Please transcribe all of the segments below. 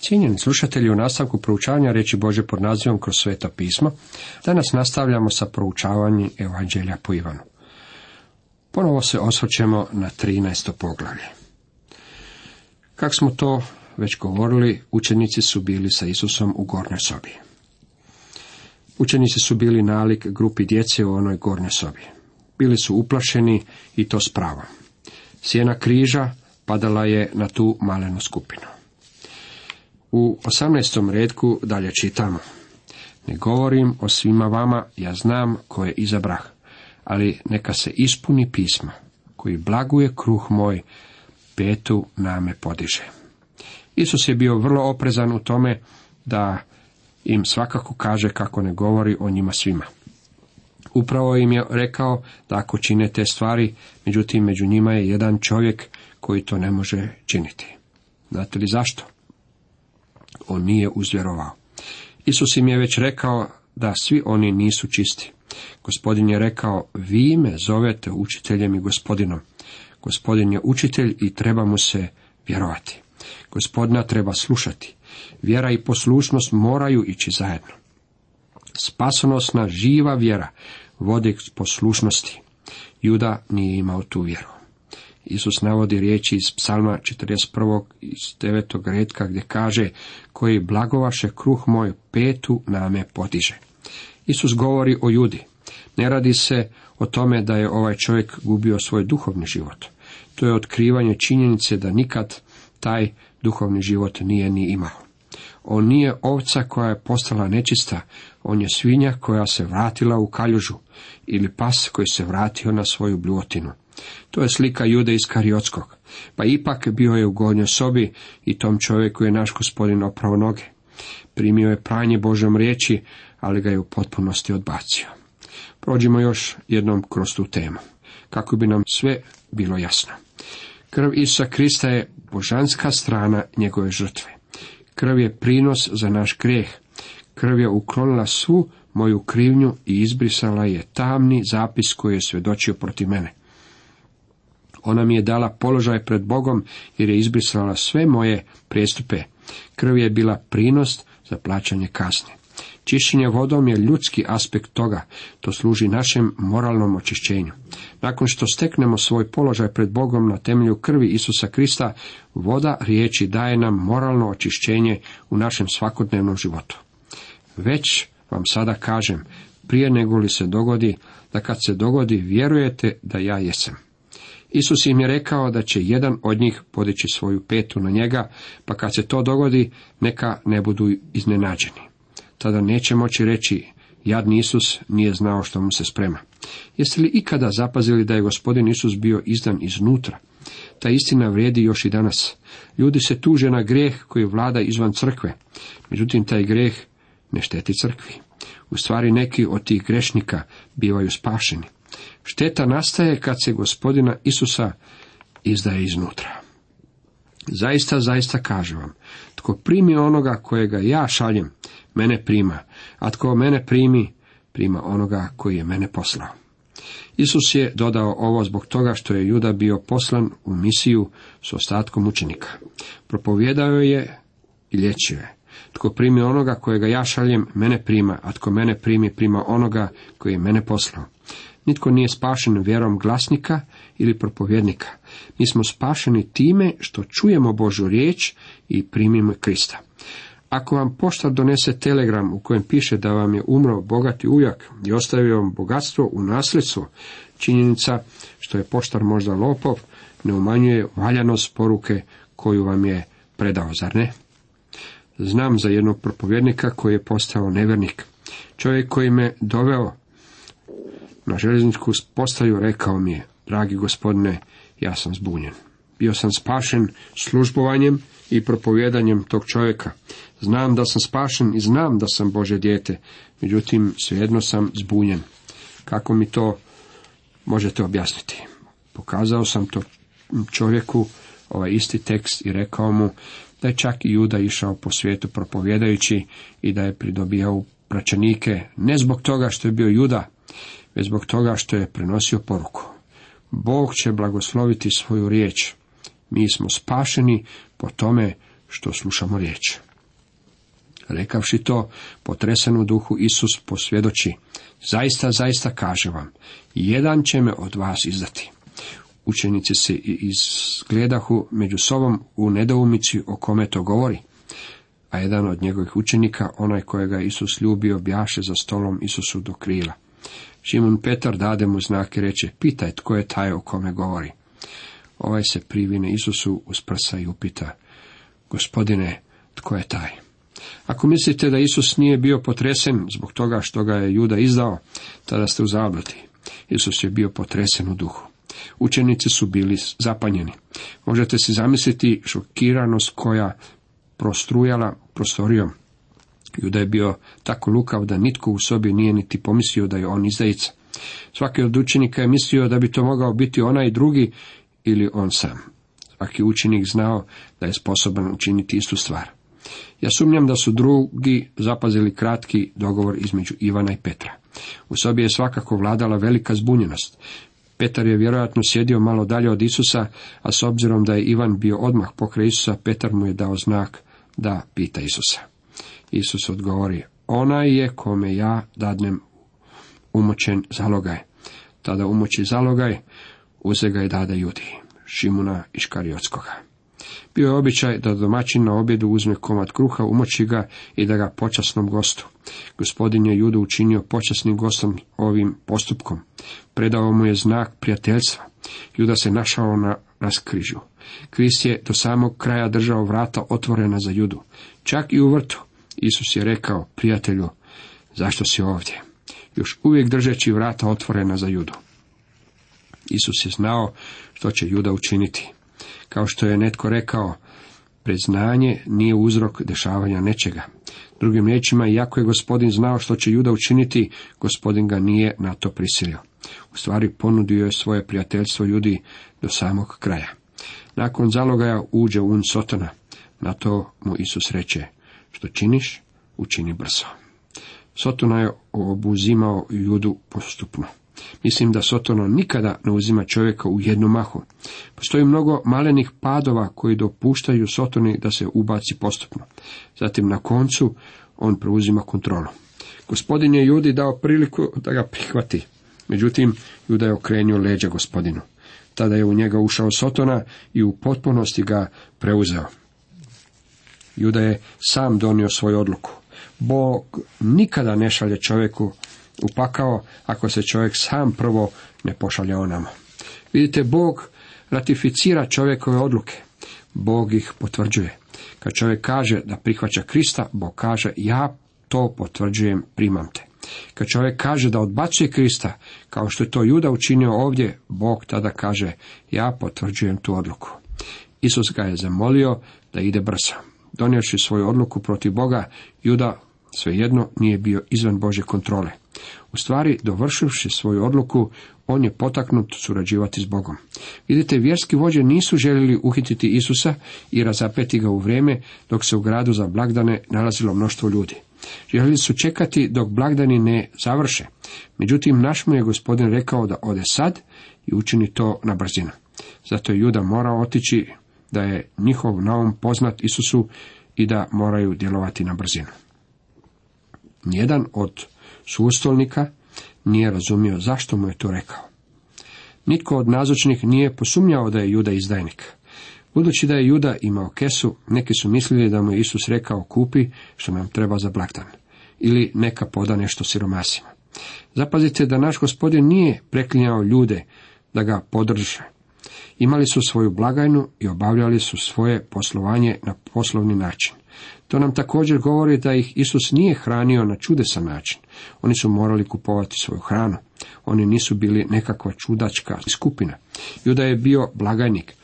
Cijenjeni slušatelji, u nastavku proučavanja reći Bože pod nazivom kroz sveta pisma, danas nastavljamo sa proučavanjem Evanđelja po Ivanu. Ponovo se osvrćemo na 13. poglavlje. Kako smo to već govorili, učenici su bili sa Isusom u gornjoj sobi. Učenici su bili nalik grupi djece u onoj gornjoj sobi. Bili su uplašeni i to s pravom. Sjena križa padala je na tu malenu skupinu. U 18. redku dalje čitamo. Ne govorim o svima vama, ja znam ko je izabrah, ali neka se ispuni pisma, koji blaguje kruh moj, petu name podiže. Isus je bio vrlo oprezan u tome da im svakako kaže kako ne govori o njima svima. Upravo im je rekao da ako čine te stvari, međutim među njima je jedan čovjek koji to ne može činiti. Znate li zašto? On nije uzvjerovao. Isus im je već rekao da svi oni nisu čisti. Gospodin je rekao, vi me zovete učiteljem i gospodinom. Gospodin je učitelj i treba mu se vjerovati. Gospodina treba slušati. Vjera i poslušnost moraju ići zajedno. Spasonosna živa vjera vodi k poslušnosti. Juda nije imao tu vjeru. Isus navodi riječi iz psalma 41. iz 9. redka gdje kaže koji blagovaše kruh moj petu name potiže. Isus govori o Judi. Ne radi se o tome da je ovaj čovjek gubio svoj duhovni život. To je otkrivanje činjenice da nikad taj duhovni život nije ni imao. On nije ovca koja je postala nečista, on je svinja koja se vratila u kaljužu ili pas koji se vratio na svoju bljotinu. To je slika Jude iz Kariotskog. Pa ipak bio je u gornjoj sobi i tom čovjeku je naš gospodin opravo noge. Primio je pranje Božom riječi, ali ga je u potpunosti odbacio. Prođimo još jednom kroz tu temu, kako bi nam sve bilo jasno. Krv Isusa Krista je božanska strana njegove žrtve. Krv je prinos za naš grijeh. Krv je uklonila svu moju krivnju i izbrisala je tamni zapis koji je svjedočio protiv mene. Ona mi je dala položaj pred Bogom jer je izbrisala sve moje prijestupe. Krv je bila prinos za plaćanje kazne. Čišćenje vodom je ljudski aspekt toga, to služi našem moralnom očišćenju. Nakon što steknemo svoj položaj pred Bogom na temelju krvi Isusa Krista, voda riječi daje nam moralno očišćenje u našem svakodnevnom životu. Već vam sada kažem, prije nego li se dogodi, da kad se dogodi vjerujete da ja jesam. Isus im je rekao da će jedan od njih podići svoju petu na njega, pa kad se to dogodi, neka ne budu iznenađeni. Tada neće moći reći, jadni Isus nije znao što mu se sprema. Jeste li ikada zapazili da je gospodin Isus bio izdan iznutra? Ta istina vrijedi još i danas. Ljudi se tuže na greh koji vlada izvan crkve. Međutim, taj greh ne šteti crkvi. U stvari neki od tih grešnika bivaju spašeni. Šteta nastaje kad se gospodina Isusa izdaje iznutra. Zaista, zaista kažem vam, tko primi onoga kojega ja šaljem, mene prima, a tko mene primi, prima onoga koji je mene poslao. Isus je dodao ovo zbog toga što je Juda bio poslan u misiju s ostatkom učenika. Propovjedao je i liječio je. Tko primi onoga kojega ja šaljem, mene prima, a tko mene primi, prima onoga koji je mene poslao. Nitko nije spašen vjerom glasnika ili propovjednika. Mi smo spašeni time što čujemo Božu riječ i primimo Krista. Ako vam poštar donese telegram u kojem piše da vam je umro bogati ujak i ostavio vam bogatstvo u nasljedstvo, činjenica što je poštar možda lopov ne umanjuje valjanost poruke koju vam je predao, zar ne? Znam za jednog propovjednika koji je postao nevernik. Čovjek koji me doveo na željezničku postaju rekao mi je, dragi gospodine, ja sam zbunjen. Bio sam spašen službovanjem i propovjedanjem tog čovjeka. Znam da sam spašen i znam da sam Bože dijete, međutim svejedno sam zbunjen. Kako mi to možete objasniti? Pokazao sam to čovjeku ovaj isti tekst i rekao mu da je čak i Juda išao po svijetu propovjedajući i da je pridobijao praćenike ne zbog toga što je bio Juda, već zbog toga što je prenosio poruku. Bog će blagosloviti svoju riječ. Mi smo spašeni po tome što slušamo riječ. Rekavši to, potresen u duhu Isus posvjedoči, zaista, zaista kaže vam, jedan će me od vas izdati. Učenici se izgledahu među sobom u nedoumici o kome to govori. A jedan od njegovih učenika, onaj kojega Isus ljubio, bjaše za stolom Isusu do krila. Šimon Petar dade mu znak i reče, pitaj tko je taj o kome govori. Ovaj se privine Isusu uz prsa i upita, gospodine, tko je taj? Ako mislite da Isus nije bio potresen zbog toga što ga je Juda izdao, tada ste u zabludi. Isus je bio potresen u duhu. Učenici su bili zapanjeni. Možete si zamisliti šokiranost koja prostrujala prostorijom. Juda je bio tako lukav da nitko u sobi nije niti pomislio da je on izdajica. Svaki od učenika je mislio da bi to mogao biti onaj drugi ili on sam. Svaki učenik znao da je sposoban učiniti istu stvar. Ja sumnjam da su drugi zapazili kratki dogovor između Ivana i Petra. U sobi je svakako vladala velika zbunjenost. Petar je vjerojatno sjedio malo dalje od Isusa, a s obzirom da je Ivan bio odmah pokraj Isusa, Petar mu je dao znak da pita Isusa. Isus odgovori, onaj je kome ja dadnem umoćen zalogaj. Tada umoći zalogaj, uze ga i dade judi, Šimuna Iškariotskoga. Bio je običaj da domaćin na objedu uzme komad kruha, umoći ga i da ga počasnom gostu. Gospodin je judu učinio počasnim gostom ovim postupkom. Predao mu je znak prijateljstva. Juda se našao na raskrižju. Krist je do samog kraja držao vrata otvorena za judu. Čak i u vrtu. Isus je rekao, prijatelju, zašto si ovdje? Još uvijek držeći vrata otvorena za judu. Isus je znao što će juda učiniti. Kao što je netko rekao, preznanje nije uzrok dešavanja nečega. Drugim riječima, iako je gospodin znao što će Juda učiniti, gospodin ga nije na to prisilio. U stvari ponudio je svoje prijateljstvo ljudi do samog kraja. Nakon zalogaja uđe un Sotona. Na to mu Isus reče, što činiš, učini brzo. Sotona je obuzimao Judu postupno. Mislim da Sotono nikada ne uzima čovjeka u jednu mahu. Postoji mnogo malenih padova koji dopuštaju Sotoni da se ubaci postupno. Zatim na koncu on preuzima kontrolu. Gospodin je Judi dao priliku da ga prihvati. Međutim, Juda je okrenio leđa gospodinu. Tada je u njega ušao Sotona i u potpunosti ga preuzeo. Juda je sam donio svoju odluku. Bog nikada ne šalje čovjeku upakao ako se čovjek sam prvo ne pošalje onamo. Vidite, Bog ratificira čovjekove odluke. Bog ih potvrđuje. Kad čovjek kaže da prihvaća Krista, Bog kaže ja to potvrđujem, primam te. Kad čovjek kaže da odbacuje Krista, kao što je to Juda učinio ovdje, Bog tada kaže ja potvrđujem tu odluku. Isus ga je zamolio da ide brzo. Donioši svoju odluku protiv Boga, Juda svejedno nije bio izvan Bože kontrole. U stvari, dovršivši svoju odluku, on je potaknut surađivati s Bogom. Vidite, vjerski vođe nisu željeli uhititi Isusa i razapeti ga u vrijeme dok se u gradu za blagdane nalazilo mnoštvo ljudi. Željeli su čekati dok blagdani ne završe. Međutim, naš mu je gospodin rekao da ode sad i učini to na brzinu. Zato je Juda morao otići da je njihov naum poznat Isusu i da moraju djelovati na brzinu. Nijedan od sustolnika nije razumio zašto mu je to rekao. Nitko od nazočnih nije posumnjao da je Juda izdajnik. Budući da je Juda imao kesu, neki su mislili da mu je Isus rekao kupi što nam treba za blagdan ili neka poda nešto siromasima. Zapazite da naš gospodin nije preklinjao ljude da ga podrže. Imali su svoju blagajnu i obavljali su svoje poslovanje na poslovni način. To nam također govori da ih Isus nije hranio na čudesan način. Oni su morali kupovati svoju hranu. Oni nisu bili nekakva čudačka skupina. Juda je bio blagajnik.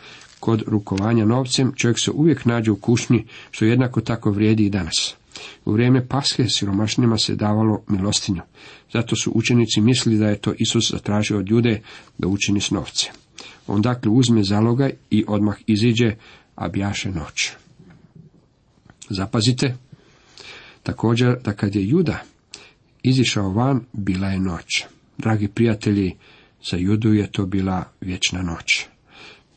Kod rukovanja novcem čovjek se uvijek nađe u kušnji, što jednako tako vrijedi i danas. U vrijeme paske siromašnjima se davalo milostinju. Zato su učenici mislili da je to Isus zatražio od ljude da učini s novce. On dakle uzme zalogaj i odmah iziđe, a bjaše noć. Zapazite, također da kad je Juda izišao van, bila je noć. Dragi prijatelji, za Judu je to bila vječna noć.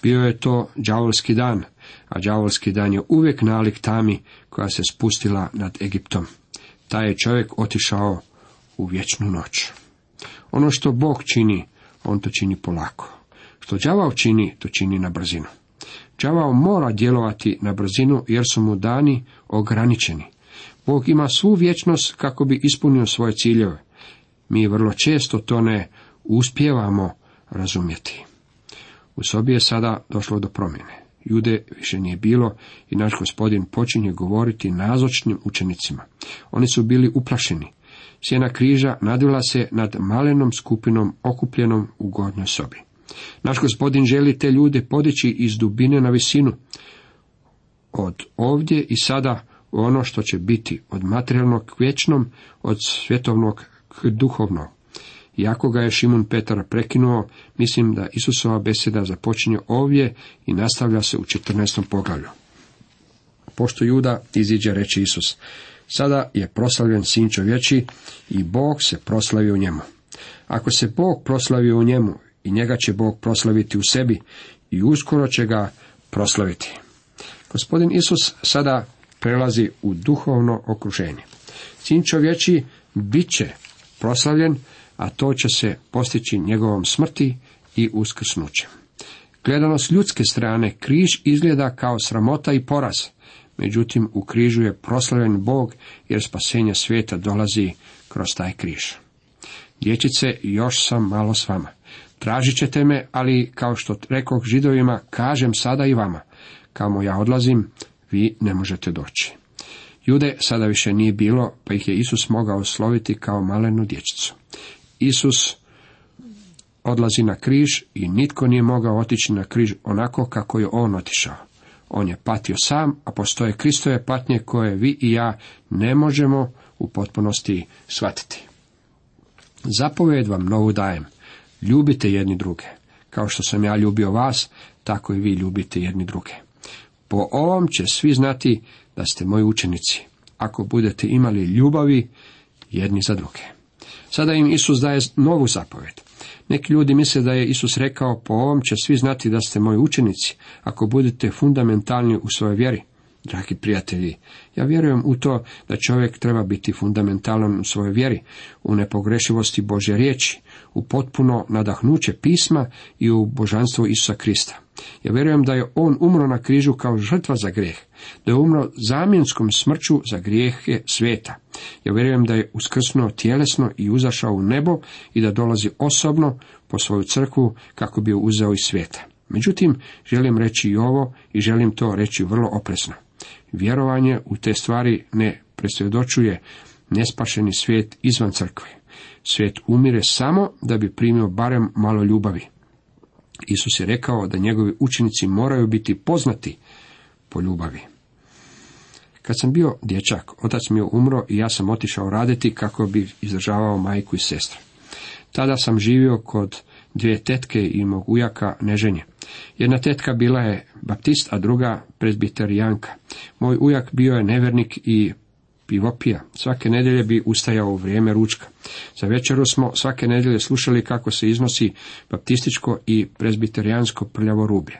Bio je to đavolski dan, a đavolski dan je uvijek nalik tami koja se spustila nad Egiptom. Taj je čovjek otišao u vječnu noć. Ono što Bog čini, on to čini polako. Što đavao čini, to čini na brzinu. Đavao mora djelovati na brzinu jer su mu dani ograničeni. Bog ima svu vječnost kako bi ispunio svoje ciljeve. Mi vrlo često to ne uspijevamo razumjeti. U sobi je sada došlo do promjene. Jude više nije bilo i naš gospodin počinje govoriti nazočnim učenicima. Oni su bili uplašeni. Sjena križa nadvila se nad malenom skupinom okupljenom u gornjoj sobi. Naš gospodin želi te ljude podići iz dubine na visinu. Od ovdje i sada ono što će biti od materijalnog k vječnom, od svjetovnog k duhovnog. Iako ga je Šimun Petar prekinuo, mislim da Isusova beseda započinje ovdje i nastavlja se u 14. poglavlju. Pošto Juda iziđe reći Isus, sada je proslavljen sin čovječi i Bog se proslavio u njemu. Ako se Bog proslavio u njemu i njega će Bog proslaviti u sebi i uskoro će ga proslaviti. Gospodin Isus sada prelazi u duhovno okruženje. Sin čovječi bit će proslavljen, a to će se postići njegovom smrti i uskrsnućem. Gledano s ljudske strane, križ izgleda kao sramota i poraz, međutim u križu je proslavljen Bog jer spasenje svijeta dolazi kroz taj križ. Dječice, još sam malo s vama. Tražit ćete me, ali kao što rekoh židovima, kažem sada i vama. Kamo ja odlazim, vi ne možete doći. Jude sada više nije bilo, pa ih je Isus mogao sloviti kao malenu dječicu. Isus odlazi na križ i nitko nije mogao otići na križ onako kako je on otišao. On je patio sam, a postoje Kristove patnje koje vi i ja ne možemo u potpunosti shvatiti. Zapovjed vam novu dajem. Ljubite jedni druge. Kao što sam ja ljubio vas, tako i vi ljubite jedni druge. Po ovom će svi znati da ste moji učenici, ako budete imali ljubavi jedni za druge. Sada im Isus daje novu zapovjed. Neki ljudi misle da je Isus rekao, po ovom će svi znati da ste moji učenici, ako budete fundamentalni u svojoj vjeri. Dragi prijatelji, ja vjerujem u to da čovjek treba biti fundamentalan u svojoj vjeri, u nepogrešivosti Božje riječi, u potpuno nadahnuće pisma i u božanstvo Isusa Krista. Ja vjerujem da je on umro na križu kao žrtva za grijeh, da je umro zamjenskom smrću za grijehe svijeta. Ja vjerujem da je uskrsnuo tjelesno i uzašao u nebo i da dolazi osobno po svoju crkvu kako bi ju uzeo iz svijeta. Međutim, želim reći i ovo i želim to reći vrlo oprezno. Vjerovanje u te stvari ne presvjedočuje nespašeni svijet izvan crkve. Svijet umire samo da bi primio barem malo ljubavi. Isus je rekao da njegovi učenici moraju biti poznati po ljubavi. Kad sam bio dječak, otac mi je umro i ja sam otišao raditi kako bi izdržavao majku i sestre. Tada sam živio kod dvije tetke i mog ujaka neženje. Jedna tetka bila je baptist, a druga prezbiterijanka. Moj ujak bio je nevernik i pivopija. Svake nedjelje bi ustajao u vrijeme ručka. Za večeru smo svake nedjelje slušali kako se iznosi baptističko i prezbiterijansko prljavo rublje.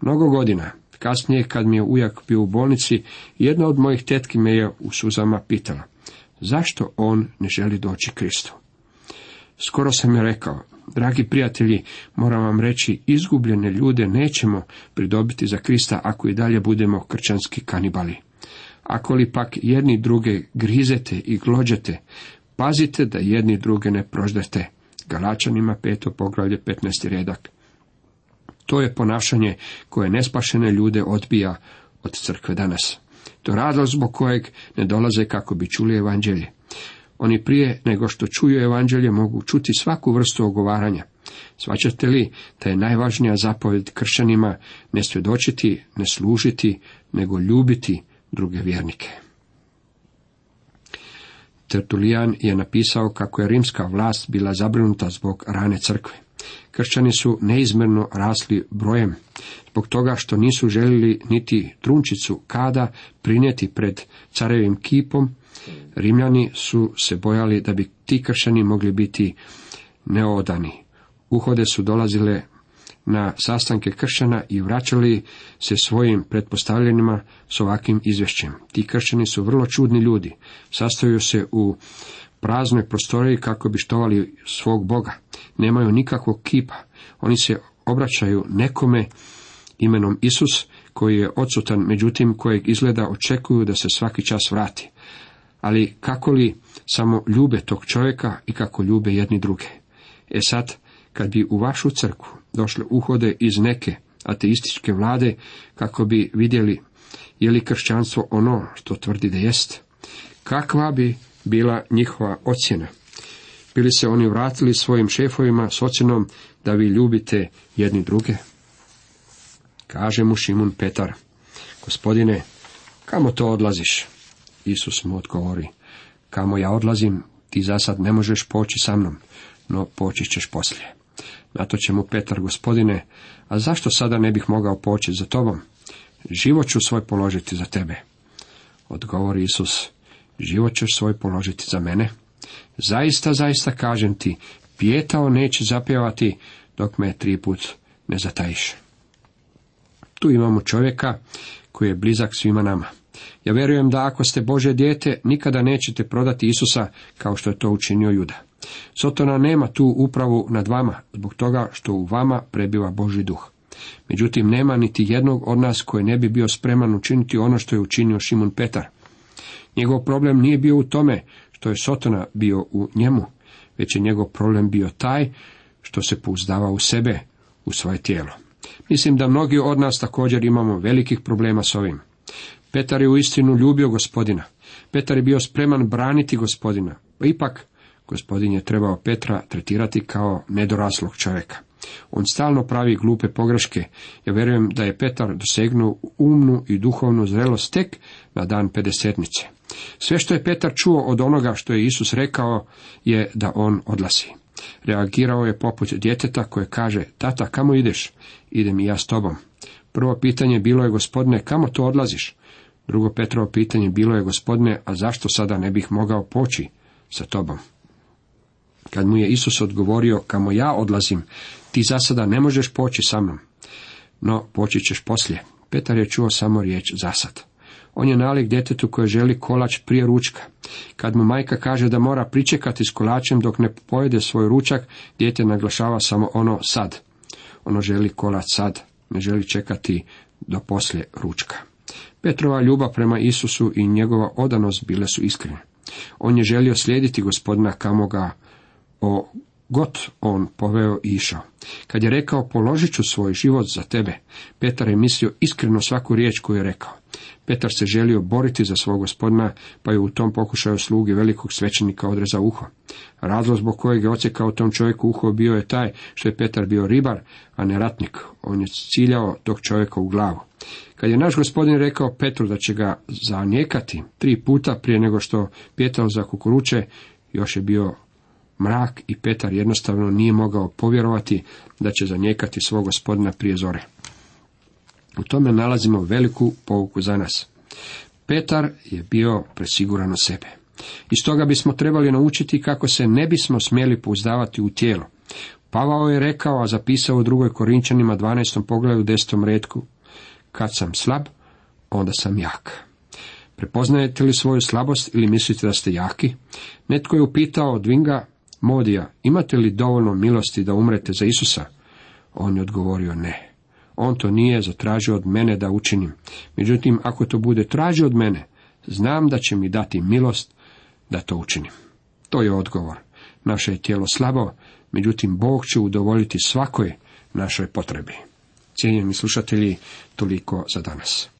Mnogo godina, kasnije kad mi je ujak bio u bolnici, jedna od mojih tetki me je u suzama pitala, zašto on ne želi doći Kristu? Skoro sam je rekao, dragi prijatelji, moram vam reći, izgubljene ljude nećemo pridobiti za Krista ako i dalje budemo krčanski kanibali. Ako li pak jedni druge grizete i glođete, pazite da jedni druge ne proždete. Galačanima peto poglavlje 15. redak. To je ponašanje koje nespašene ljude odbija od crkve danas. To razlog zbog kojeg ne dolaze kako bi čuli evanđelje. Oni prije nego što čuju evanđelje mogu čuti svaku vrstu ogovaranja. Svaćate li da je najvažnija zapovjed kršćanima ne svjedočiti, ne služiti, nego ljubiti druge vjernike. Tertulijan je napisao kako je rimska vlast bila zabrinuta zbog rane crkve. Kršćani su neizmjerno rasli brojem, zbog toga što nisu željeli niti trunčicu kada prinijeti pred carevim kipom, Rimljani su se bojali da bi ti kršćani mogli biti neodani. Uhode su dolazile na sastanke kršćana i vraćali se svojim pretpostavljenima s ovakvim izvješćem. Ti kršćani su vrlo čudni ljudi. Sastaju se u praznoj prostoriji kako bi štovali svog Boga. Nemaju nikakvog kipa. Oni se obraćaju nekome imenom Isus, koji je odsutan, međutim kojeg izgleda očekuju da se svaki čas vrati. Ali kako li samo ljube tog čovjeka i kako ljube jedni druge? E sad, kad bi u vašu crkvu došle uhode iz neke ateističke vlade, kako bi vidjeli je li kršćanstvo ono što tvrdi da jest, kakva bi bila njihova ocjena? Bili se oni vratili svojim šefovima s ocjenom da vi ljubite jedni druge? Kaže mu Šimun Petar, gospodine, kamo to odlaziš? Isus mu odgovori, kamo ja odlazim, ti za sad ne možeš poći sa mnom, no poći ćeš poslije. Na to će mu Petar, gospodine, a zašto sada ne bih mogao poći za tobom? Život ću svoj položiti za tebe. Odgovori Isus, život ćeš svoj položiti za mene? Zaista, zaista kažem ti, pijetao neće zapjevati dok me tri put ne zatajiš. Tu imamo čovjeka koji je blizak svima nama. Ja vjerujem da ako ste Bože dijete, nikada nećete prodati Isusa kao što je to učinio Juda. Sotona nema tu upravu nad vama, zbog toga što u vama prebiva Boži duh. Međutim, nema niti jednog od nas koji ne bi bio spreman učiniti ono što je učinio Šimun Petar. Njegov problem nije bio u tome što je Sotona bio u njemu, već je njegov problem bio taj što se pouzdava u sebe, u svoje tijelo. Mislim da mnogi od nas također imamo velikih problema s ovim. Petar je uistinu ljubio gospodina. Petar je bio spreman braniti gospodina. Pa ipak, gospodin je trebao Petra tretirati kao nedoraslog čovjeka. On stalno pravi glupe pogreške. Ja vjerujem da je Petar dosegnuo umnu i duhovnu zrelost tek na dan pedesetnice. Sve što je Petar čuo od onoga što je Isus rekao je da on odlazi. Reagirao je poput djeteta koje kaže, tata, kamo ideš? Idem i ja s tobom. Prvo pitanje bilo je, gospodine, kamo to odlaziš? Drugo Petrovo pitanje bilo je, gospodine, a zašto sada ne bih mogao poći sa tobom? Kad mu je Isus odgovorio, kamo ja odlazim, ti za sada ne možeš poći sa mnom. No, poći ćeš poslije. Petar je čuo samo riječ zasad. On je nalik djetetu koje želi kolač prije ručka. Kad mu majka kaže da mora pričekati s kolačem dok ne pojede svoj ručak, dijete naglašava samo ono sad. Ono želi kolač sad, ne želi čekati do poslije ručka. Petrova ljubav prema Isusu i njegova odanost bile su iskrene. On je želio slijediti gospodina kamo ga o god on poveo i išao. Kad je rekao položit ću svoj život za tebe, Petar je mislio iskreno svaku riječ koju je rekao. Petar se želio boriti za svog gospodina, pa je u tom pokušaju slugi velikog svećenika odrezao uho. Razlog zbog kojeg je ocekao tom čovjeku uho bio je taj što je Petar bio ribar, a ne ratnik. On je ciljao tog čovjeka u glavu. Kad je naš gospodin rekao Petru da će ga zanijekati tri puta prije nego što pjetao za kukuruće, još je bio mrak i Petar jednostavno nije mogao povjerovati da će zanijekati svog gospodina prije zore. U tome nalazimo veliku pouku za nas. Petar je bio presiguran sebe. Iz toga bismo trebali naučiti kako se ne bismo smjeli pouzdavati u tijelo. Pavao je rekao, a zapisao u drugoj Korinčanima 12. pogledu 10. redku, kad sam slab, onda sam jak. Prepoznajete li svoju slabost ili mislite da ste jaki? Netko je upitao Dvinga Modija, imate li dovoljno milosti da umrete za Isusa? On je odgovorio ne. On to nije zatražio od mene da učinim. Međutim, ako to bude tražio od mene, znam da će mi dati milost da to učinim. To je odgovor. Naše je tijelo slabo, međutim, Bog će udovoljiti svakoj našoj potrebi. Cijenjeni slušatelji, toliko za danas.